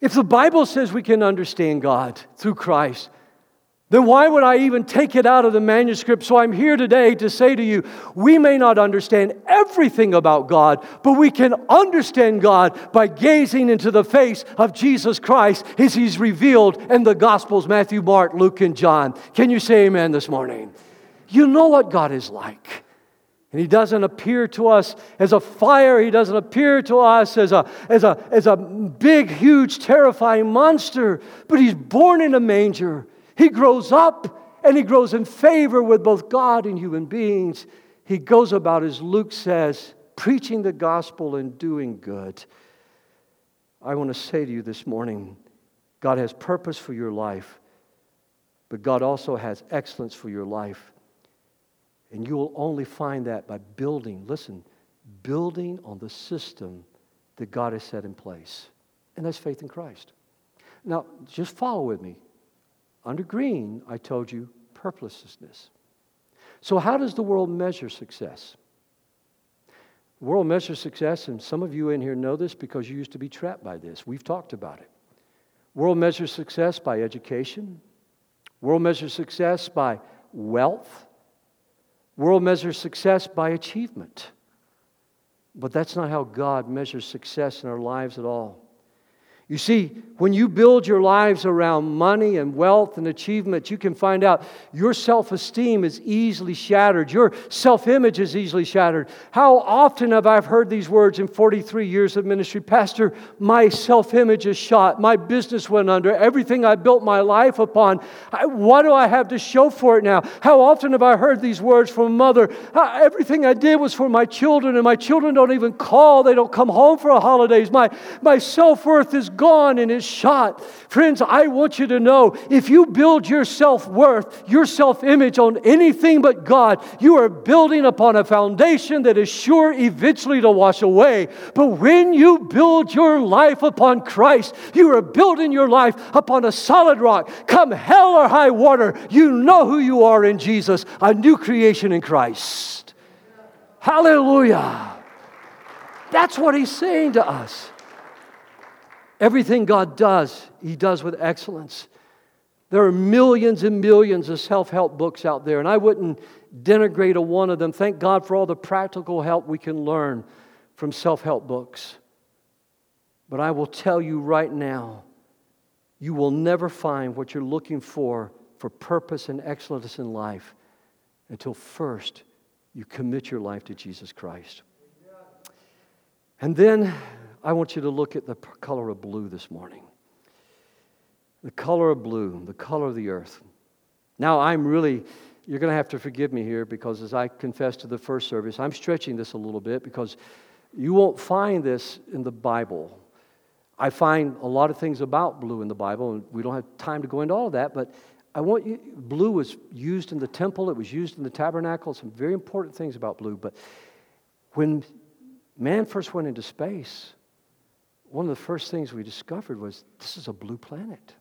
[SPEAKER 1] if the Bible says we can understand God through Christ, then why would I even take it out of the manuscript? So I'm here today to say to you, we may not understand everything about God, but we can understand God by gazing into the face of Jesus Christ as He's revealed in the Gospels Matthew, Mark, Luke, and John. Can you say amen this morning? You know what God is like. And he doesn't appear to us as a fire. He doesn't appear to us as a, as, a, as a big, huge, terrifying monster. But he's born in a manger. He grows up and he grows in favor with both God and human beings. He goes about, as Luke says, preaching the gospel and doing good. I want to say to you this morning God has purpose for your life, but God also has excellence for your life. And you will only find that by building, listen, building on the system that God has set in place. And that's faith in Christ. Now, just follow with me. Under green, I told you purposelessness. So, how does the world measure success? The world measures success, and some of you in here know this because you used to be trapped by this. We've talked about it. World measures success by education. World measures success by wealth. World measures success by achievement. But that's not how God measures success in our lives at all. You see, when you build your lives around money and wealth and achievement, you can find out your self esteem is easily shattered. Your self image is easily shattered. How often have I heard these words in 43 years of ministry? Pastor, my self image is shot. My business went under. Everything I built my life upon. I, what do I have to show for it now? How often have I heard these words from a mother? Ah, everything I did was for my children, and my children don't even call. They don't come home for holidays. My, my self worth is gone and is shot. Friends, I want you to know if you build your self worth, your self image on anything but God, you are building upon a foundation that is sure eventually to wash away. But when you build your life upon Christ, you are building your life upon a solid rock. Come hell or high water, you know who you are in Jesus, a new creation in Christ. Hallelujah. That's what he's saying to us. Everything God does, He does with excellence. There are millions and millions of self help books out there, and I wouldn't denigrate a one of them. Thank God for all the practical help we can learn from self help books. But I will tell you right now, you will never find what you're looking for for purpose and excellence in life until first you commit your life to Jesus Christ. And then I want you to look at the color of blue this morning. The color of blue, the color of the earth. Now, I'm really, you're going to have to forgive me here because as I confessed to the first service, I'm stretching this a little bit because you won't find this in the Bible. I find a lot of things about blue in the Bible, and we don't have time to go into all of that, but I want you, blue was used in the temple, it was used in the tabernacle, some very important things about blue. But when man first went into space, one of the first things we discovered was this is a blue planet.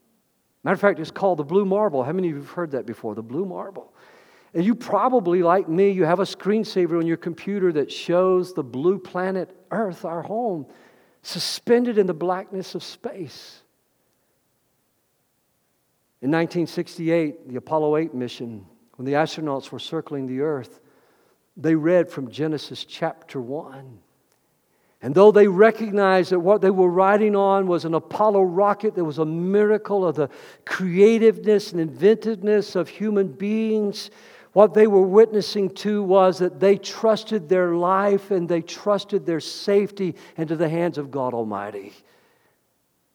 [SPEAKER 1] Matter of fact, it's called the blue marble. How many of you have heard that before? The blue marble. And you probably, like me, you have a screensaver on your computer that shows the blue planet Earth, our home, suspended in the blackness of space. In 1968, the Apollo 8 mission, when the astronauts were circling the Earth, they read from Genesis chapter 1. And though they recognized that what they were riding on was an Apollo rocket that was a miracle of the creativeness and inventiveness of human beings, what they were witnessing to was that they trusted their life and they trusted their safety into the hands of God Almighty.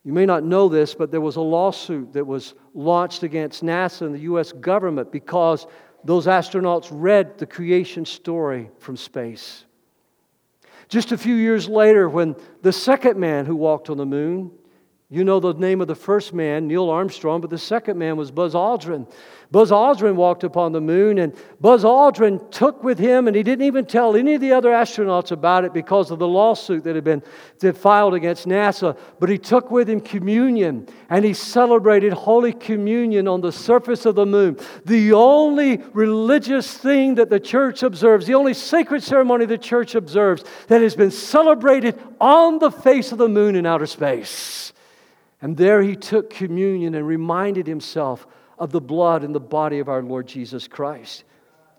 [SPEAKER 1] You may not know this, but there was a lawsuit that was launched against NASA and the U.S. government because those astronauts read the creation story from space. Just a few years later, when the second man who walked on the moon, you know the name of the first man, Neil Armstrong, but the second man was Buzz Aldrin. Buzz Aldrin walked upon the moon, and Buzz Aldrin took with him, and he didn't even tell any of the other astronauts about it because of the lawsuit that had been filed against NASA. But he took with him communion, and he celebrated Holy Communion on the surface of the moon. The only religious thing that the church observes, the only sacred ceremony the church observes that has been celebrated on the face of the moon in outer space. And there he took communion and reminded himself of the blood and the body of our Lord Jesus Christ.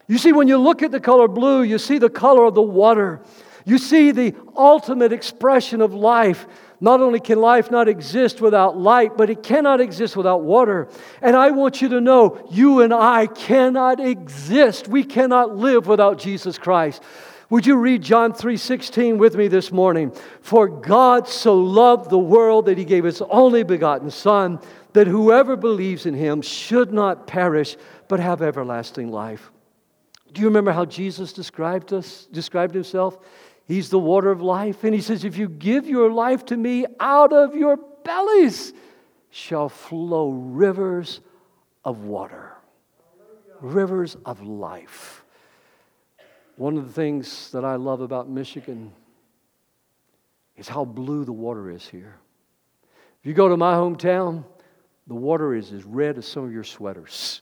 [SPEAKER 1] You see, when you look at the color blue, you see the color of the water. You see the ultimate expression of life. Not only can life not exist without light, but it cannot exist without water. And I want you to know you and I cannot exist. We cannot live without Jesus Christ. Would you read John 3:16 with me this morning? For God so loved the world that he gave his only begotten son that whoever believes in him should not perish but have everlasting life. Do you remember how Jesus described us, described himself? He's the water of life. And he says, If you give your life to me, out of your bellies shall flow rivers of water, rivers of life. One of the things that I love about Michigan is how blue the water is here. If you go to my hometown, the water is as red as some of your sweaters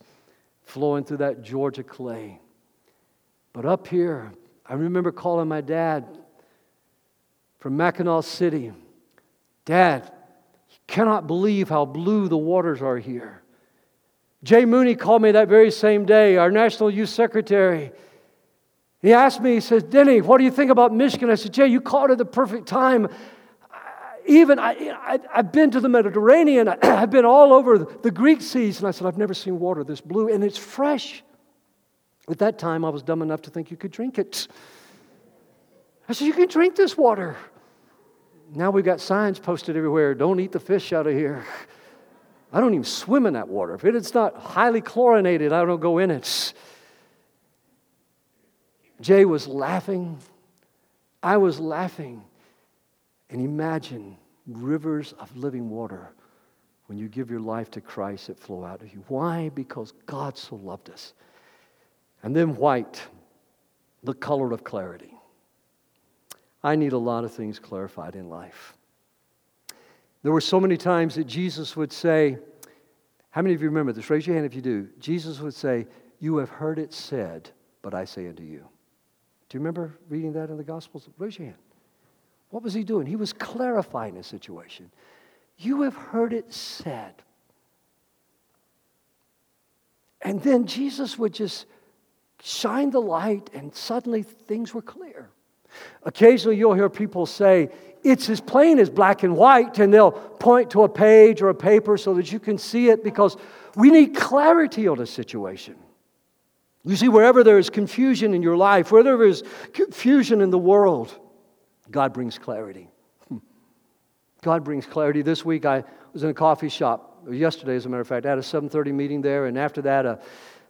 [SPEAKER 1] flowing through that Georgia clay. But up here, I remember calling my dad from Mackinaw City Dad, you cannot believe how blue the waters are here. Jay Mooney called me that very same day, our National Youth Secretary. He asked me, he says, Denny, what do you think about Michigan? I said, Jay, you called it the perfect time. Even I, I, have been to the Mediterranean, I've been all over the Greek seas, and I said, I've never seen water this blue, and it's fresh. At that time, I was dumb enough to think you could drink it. I said, You can drink this water. Now we've got signs posted everywhere don't eat the fish out of here. I don't even swim in that water. If it's not highly chlorinated, I don't go in it. Jay was laughing. I was laughing. And imagine rivers of living water when you give your life to Christ that flow out of you. Why? Because God so loved us. And then white, the color of clarity. I need a lot of things clarified in life. There were so many times that Jesus would say, How many of you remember this? Raise your hand if you do. Jesus would say, You have heard it said, but I say unto you. Do you remember reading that in the Gospels? Raise your hand. What was he doing? He was clarifying a situation. You have heard it said. And then Jesus would just shine the light, and suddenly things were clear. Occasionally, you'll hear people say, It's as plain as black and white, and they'll point to a page or a paper so that you can see it because We need clarity on a situation. You see, wherever there is confusion in your life, wherever there is confusion in the world, God brings clarity. Hmm. God brings clarity. This week I was in a coffee shop, yesterday as a matter of fact. I had a 7.30 meeting there, and after that a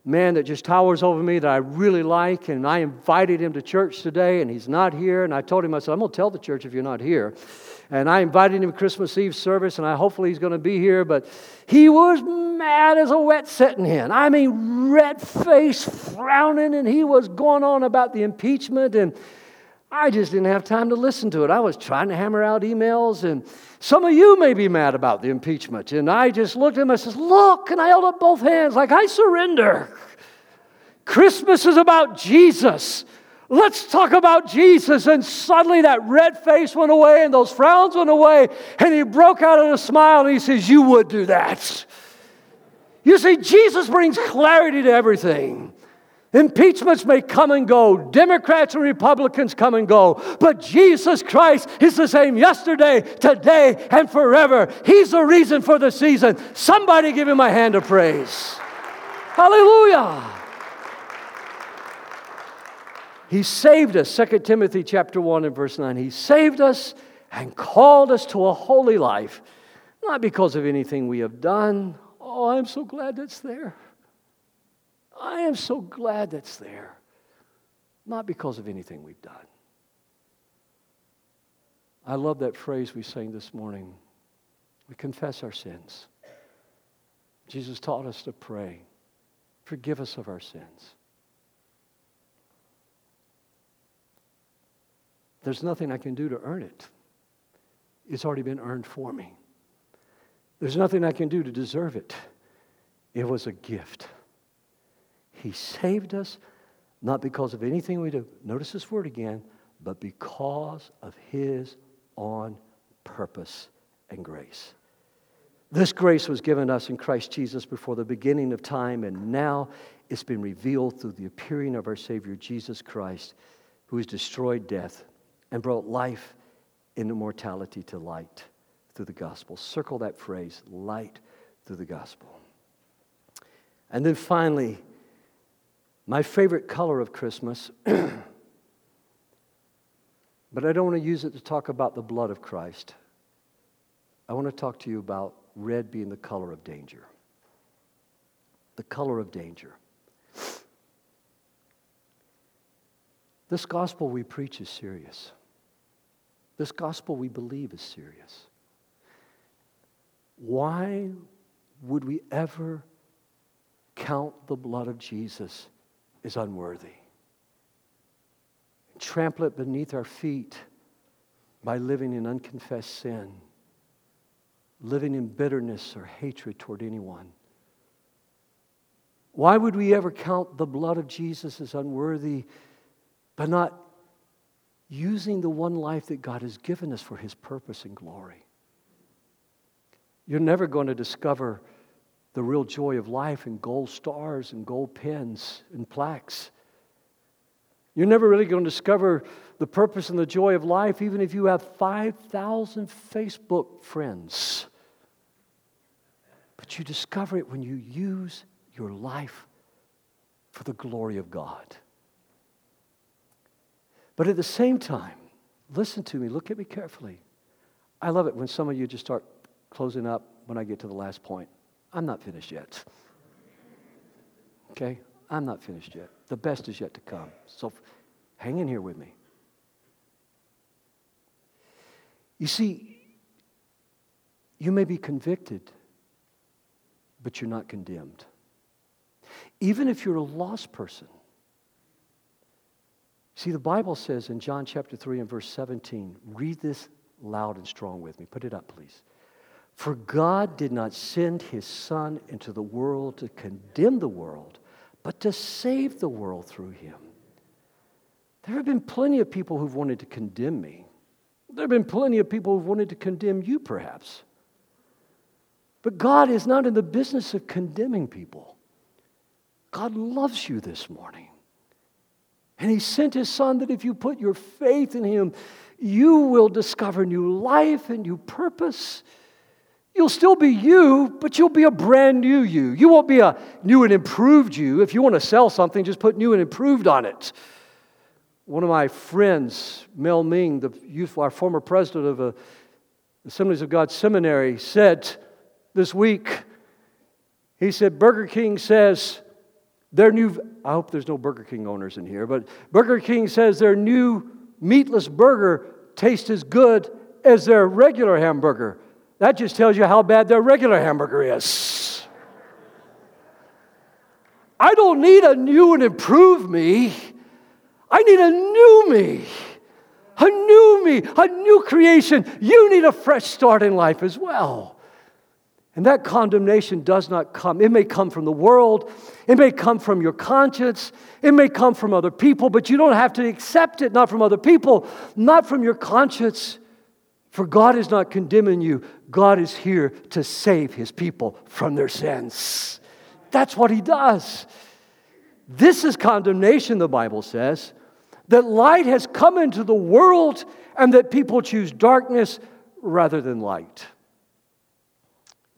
[SPEAKER 1] man that just towers over me that I really like, and I invited him to church today, and he's not here. And I told him, I said, I'm going to tell the church if you're not here. And I invited him to Christmas Eve service, and I hopefully he's going to be here. But he was mad as a wet setting hen. I mean, red face, frowning, and he was going on about the impeachment. And I just didn't have time to listen to it. I was trying to hammer out emails, and some of you may be mad about the impeachment. And I just looked at him and I said, Look, and I held up both hands like I surrender. Christmas is about Jesus. Let's talk about Jesus. And suddenly that red face went away and those frowns went away. And he broke out in a smile and he says, You would do that. You see, Jesus brings clarity to everything. Impeachments may come and go, Democrats and Republicans come and go, but Jesus Christ is the same yesterday, today, and forever. He's the reason for the season. Somebody give him a hand of praise. Hallelujah. He saved us, 2 Timothy chapter 1 and verse 9. He saved us and called us to a holy life, not because of anything we have done. Oh, I'm so glad that's there. I am so glad that's there. Not because of anything we've done. I love that phrase we sang this morning. We confess our sins. Jesus taught us to pray, forgive us of our sins. There's nothing I can do to earn it. It's already been earned for me. There's nothing I can do to deserve it. It was a gift. He saved us not because of anything we do. Notice this word again, but because of His on purpose and grace. This grace was given us in Christ Jesus before the beginning of time, and now it's been revealed through the appearing of our Savior Jesus Christ, who has destroyed death and brought life and immortality to light through the gospel. Circle that phrase light through the gospel. And then finally, my favorite color of Christmas, but I don't want to use it to talk about the blood of Christ. I want to talk to you about red being the color of danger. The color of danger. This gospel we preach is serious. This gospel we believe is serious. Why would we ever count the blood of Jesus as unworthy. Trample it beneath our feet by living in unconfessed sin, living in bitterness or hatred toward anyone. Why would we ever count the blood of Jesus as unworthy but not using the one life that God has given us for His purpose and glory? You're never going to discover the real joy of life in gold stars and gold pens and plaques. You're never really going to discover the purpose and the joy of life, even if you have 5,000 Facebook friends. But you discover it when you use your life for the glory of God. But at the same time, listen to me, look at me carefully. I love it when some of you just start closing up when I get to the last point. I'm not finished yet. Okay? I'm not finished yet. The best is yet to come. So hang in here with me. You see, you may be convicted, but you're not condemned. Even if you're a lost person. See, the Bible says in John chapter 3 and verse 17, read this loud and strong with me. Put it up, please. For God did not send his Son into the world to condemn the world, but to save the world through him. There have been plenty of people who've wanted to condemn me. There have been plenty of people who've wanted to condemn you, perhaps. But God is not in the business of condemning people. God loves you this morning. And He sent His Son that if you put your faith in Him, you will discover new life and new purpose. You'll still be you, but you'll be a brand new you. You won't be a new and improved you. If you want to sell something, just put new and improved on it. One of my friends, Mel Ming, the youth, our former president of the Assemblies of God Seminary, said this week, he said, Burger King says their new, I hope there's no Burger King owners in here, but Burger King says their new meatless burger tastes as good as their regular hamburger. That just tells you how bad their regular hamburger is. I don't need a new and improved me. I need a new me, a new me, a new creation. You need a fresh start in life as well. And that condemnation does not come. It may come from the world, it may come from your conscience, it may come from other people, but you don't have to accept it, not from other people, not from your conscience. For God is not condemning you, God is here to save his people from their sins. That's what he does. This is condemnation, the Bible says, that light has come into the world and that people choose darkness rather than light.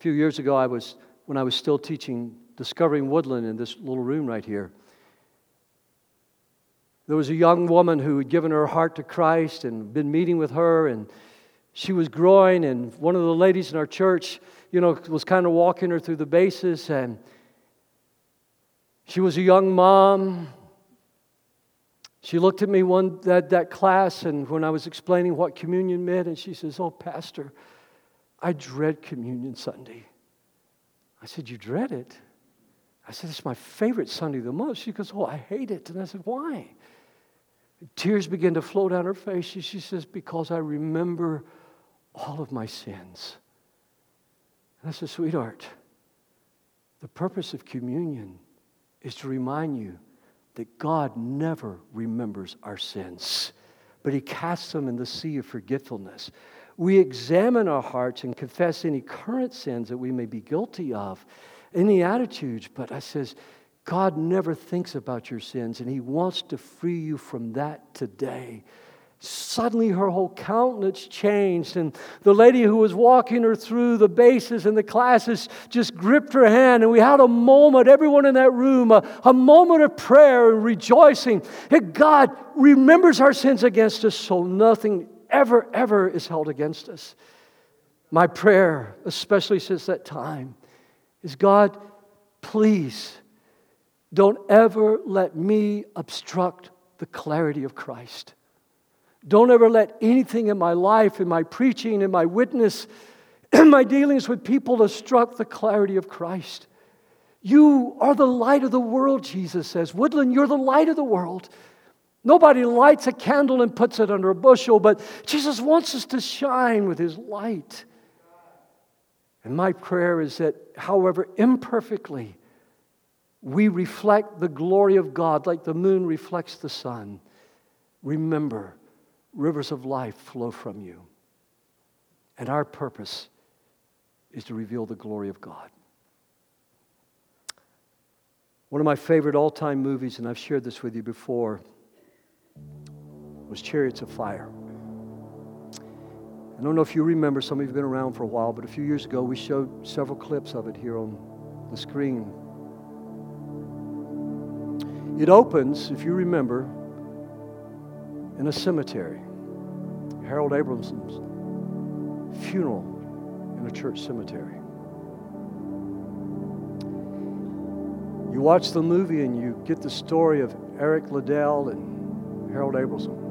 [SPEAKER 1] Few years ago, I was, when I was still teaching Discovering Woodland in this little room right here, there was a young woman who had given her heart to Christ and been meeting with her and she was growing, and one of the ladies in our church, you know, was kind of walking her through the basis, and she was a young mom. She looked at me one that, that class, and when I was explaining what communion meant, and she says, "Oh, Pastor, I dread communion Sunday." I said, "You dread it?" I said, "It's my favorite Sunday of the most." She goes, "Oh, I hate it," and I said, "Why?" Tears began to flow down her face. She says, Because I remember all of my sins. And I said, sweetheart, the purpose of communion is to remind you that God never remembers our sins, but He casts them in the sea of forgetfulness. We examine our hearts and confess any current sins that we may be guilty of, any attitudes. But I says, God never thinks about your sins, and He wants to free you from that today. Suddenly, her whole countenance changed, and the lady who was walking her through the bases and the classes just gripped her hand, and we had a moment, everyone in that room, a, a moment of prayer and rejoicing that God remembers our sins against us, so nothing ever, ever is held against us. My prayer, especially since that time, is God, please don't ever let me obstruct the clarity of Christ. Don't ever let anything in my life, in my preaching, in my witness, in my dealings with people obstruct the clarity of Christ. You are the light of the world, Jesus says. Woodland, you're the light of the world. Nobody lights a candle and puts it under a bushel, but Jesus wants us to shine with his light. And my prayer is that, however imperfectly, we reflect the glory of God like the moon reflects the sun. Remember, rivers of life flow from you. And our purpose is to reveal the glory of God. One of my favorite all time movies, and I've shared this with you before, was Chariots of Fire. I don't know if you remember, some of you have been around for a while, but a few years ago we showed several clips of it here on the screen. It opens, if you remember, in a cemetery. Harold Abramson's funeral in a church cemetery. You watch the movie and you get the story of Eric Liddell and Harold Abramson.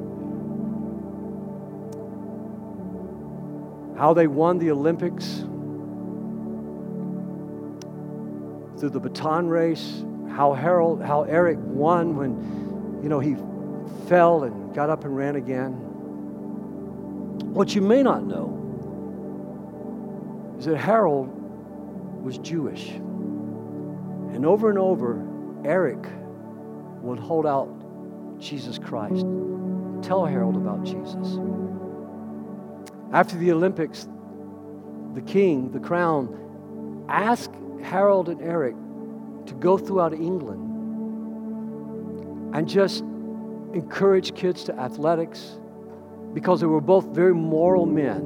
[SPEAKER 1] How they won the Olympics through the baton race, how Harold, how Eric won when, you know, he fell and got up and ran again. What you may not know is that Harold was Jewish. And over and over, Eric would hold out Jesus Christ. Tell Harold about Jesus. After the Olympics, the king, the crown, asked Harold and Eric to go throughout England and just encourage kids to athletics, because they were both very moral men.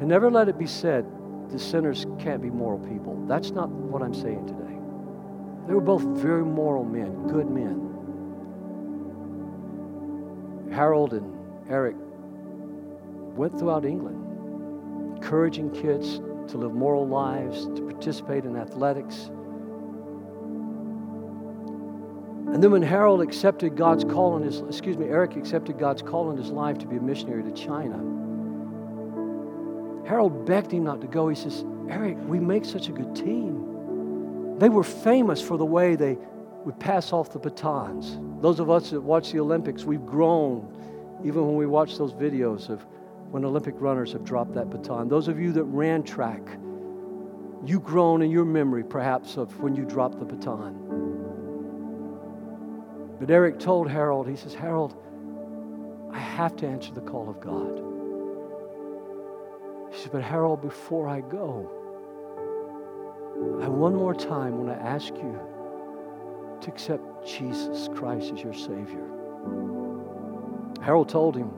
[SPEAKER 1] And never let it be said the sinners can't be moral people. That's not what I'm saying today. They were both very moral men, good men. Harold and Eric went throughout England, encouraging kids to live moral lives, to participate in athletics. And then when Harold accepted God's call on his, excuse me, Eric accepted God's call in his life to be a missionary to China, Harold begged him not to go. He says, Eric, we make such a good team. They were famous for the way they would pass off the batons. Those of us that watch the Olympics, we've grown even when we watch those videos of when Olympic runners have dropped that baton. Those of you that ran track, you groan in your memory perhaps of when you dropped the baton. But Eric told Harold, he says, Harold, I have to answer the call of God. He said, But Harold, before I go, I one more time want to ask you to accept Jesus Christ as your Savior. Harold told him,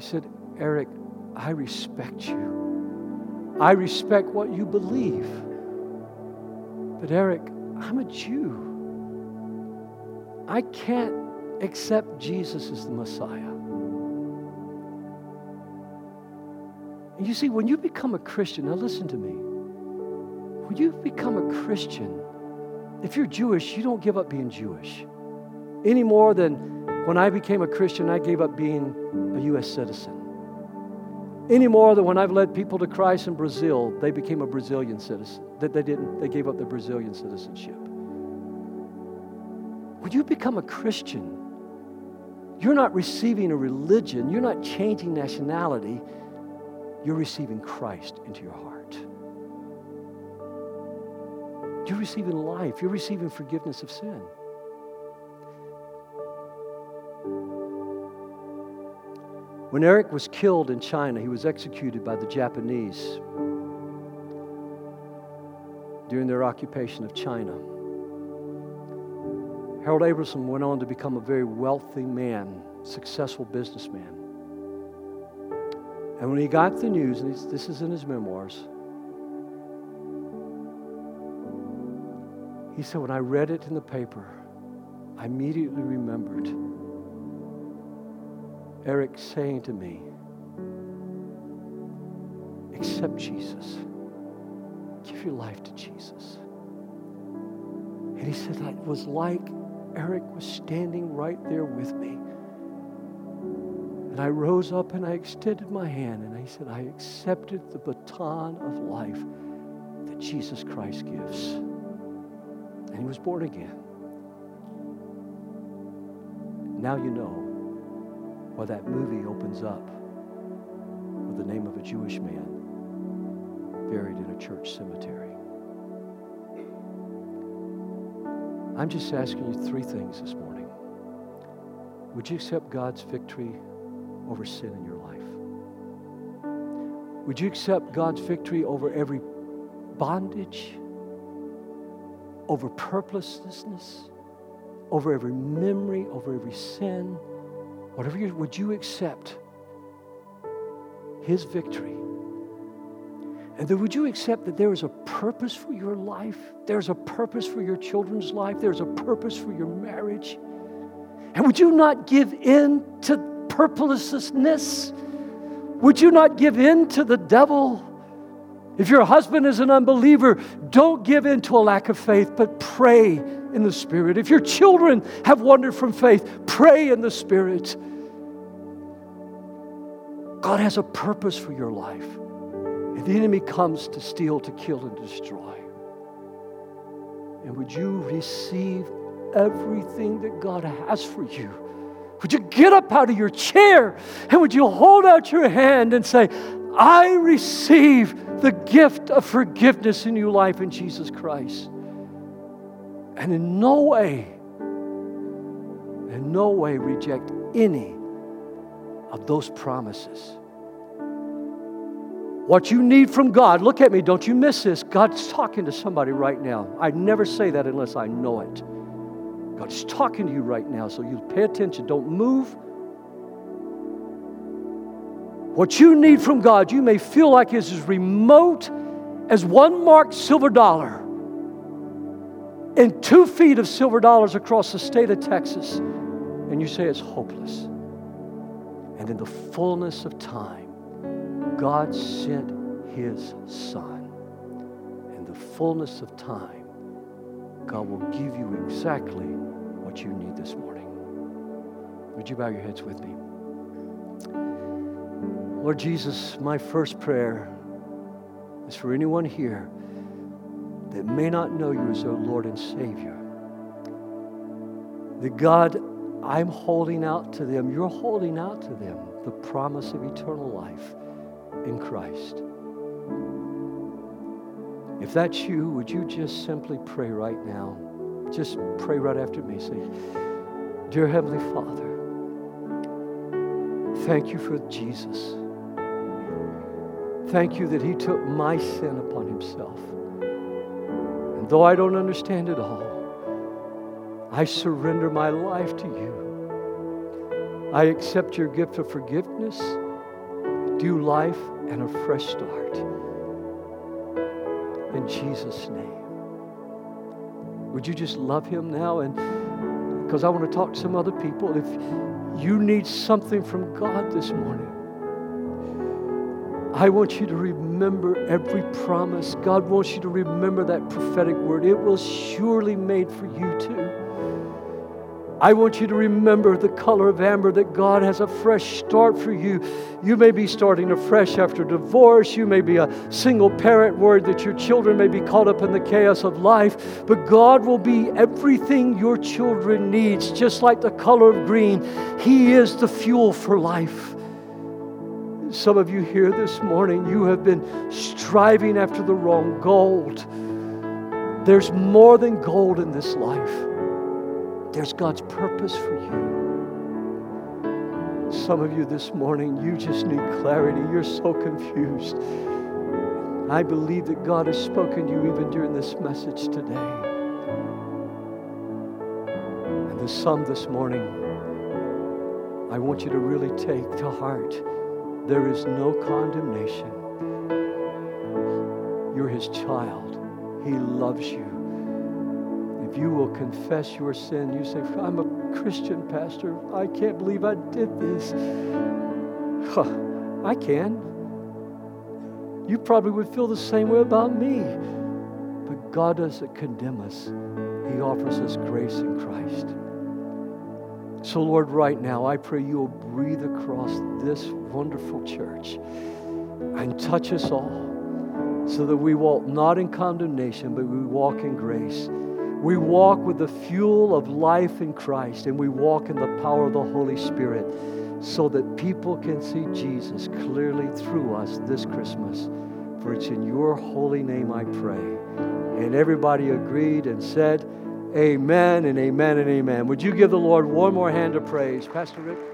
[SPEAKER 1] he said, Eric, I respect you. I respect what you believe. But Eric, I'm a Jew. I can't accept Jesus as the Messiah. And you see, when you become a Christian, now listen to me. When you become a Christian, if you're Jewish, you don't give up being Jewish any more than when I became a Christian, I gave up being a U.S. citizen. Any more than when I've led people to Christ in Brazil, they became a Brazilian citizen. That they didn't, they gave up their Brazilian citizenship. When you become a Christian, you're not receiving a religion, you're not changing nationality, you're receiving Christ into your heart. You're receiving life, you're receiving forgiveness of sin. When Eric was killed in China, he was executed by the Japanese during their occupation of China. Harold Abramson went on to become a very wealthy man, successful businessman. And when he got the news, and this is in his memoirs, he said, When I read it in the paper, I immediately remembered Eric saying to me, Accept Jesus. Give your life to Jesus. And he said, It was like Eric was standing right there with me. And I rose up and I extended my hand and I said, I accepted the baton of life that Jesus Christ gives. And he was born again. Now you know why that movie opens up with the name of a Jewish man buried in a church cemetery. I'm just asking you three things this morning. Would you accept God's victory over sin in your life? Would you accept God's victory over every bondage, over purposelessness, over every memory, over every sin? Whatever you, would you accept His victory? And then would you accept that there is a purpose for your life? There's a purpose for your children's life. There's a purpose for your marriage. And would you not give in to purposelessness? Would you not give in to the devil? If your husband is an unbeliever, don't give in to a lack of faith, but pray in the Spirit. If your children have wandered from faith, pray in the Spirit. God has a purpose for your life. And the enemy comes to steal, to kill, and destroy. And would you receive everything that God has for you? Would you get up out of your chair and would you hold out your hand and say, I receive the gift of forgiveness in your life in Jesus Christ? And in no way, in no way reject any of those promises. What you need from God, look at me, don't you miss this. God's talking to somebody right now. I never say that unless I know it. God's talking to you right now, so you pay attention. Don't move. What you need from God, you may feel like is as remote as one marked silver dollar and two feet of silver dollars across the state of Texas, and you say it's hopeless. And in the fullness of time, God sent his son. In the fullness of time, God will give you exactly what you need this morning. Would you bow your heads with me? Lord Jesus, my first prayer is for anyone here that may not know you as their Lord and Savior. That God, I'm holding out to them, you're holding out to them the promise of eternal life in Christ. If that's you, would you just simply pray right now? Just pray right after me. Say, Dear Heavenly Father, thank you for Jesus. Thank you that He took my sin upon Himself. And though I don't understand it all, I surrender my life to you. I accept your gift of forgiveness, new life, and a fresh start. In Jesus' name. Would you just love Him now? And because I want to talk to some other people. If you need something from God this morning, I want you to remember every promise. God wants you to remember that prophetic word. It will surely made for you too. I want you to remember the color of amber that God has a fresh start for you. You may be starting afresh after divorce. You may be a single parent worried that your children may be caught up in the chaos of life. But God will be everything your children needs, just like the color of green. He is the fuel for life. Some of you here this morning, you have been striving after the wrong gold. There's more than gold in this life. There's God's purpose for you. Some of you this morning, you just need clarity. You're so confused. I believe that God has spoken to you even during this message today. And the sum this morning, I want you to really take to heart there is no condemnation. You're His child, He loves you. If you will confess your sin, you say, I'm a Christian, Pastor. I can't believe I did this. Huh, I can. You probably would feel the same way about me. But God doesn't condemn us, He offers us grace in Christ. So, Lord, right now, I pray you will breathe across this wonderful church and touch us all so that we walk not in condemnation, but we walk in grace. We walk with the fuel of life in Christ and we walk in the power of the Holy Spirit so that people can see Jesus clearly through us this Christmas. For it's in your holy name I pray. And everybody agreed and said, Amen and amen and amen. Would you give the Lord one more hand of praise? Pastor Rick?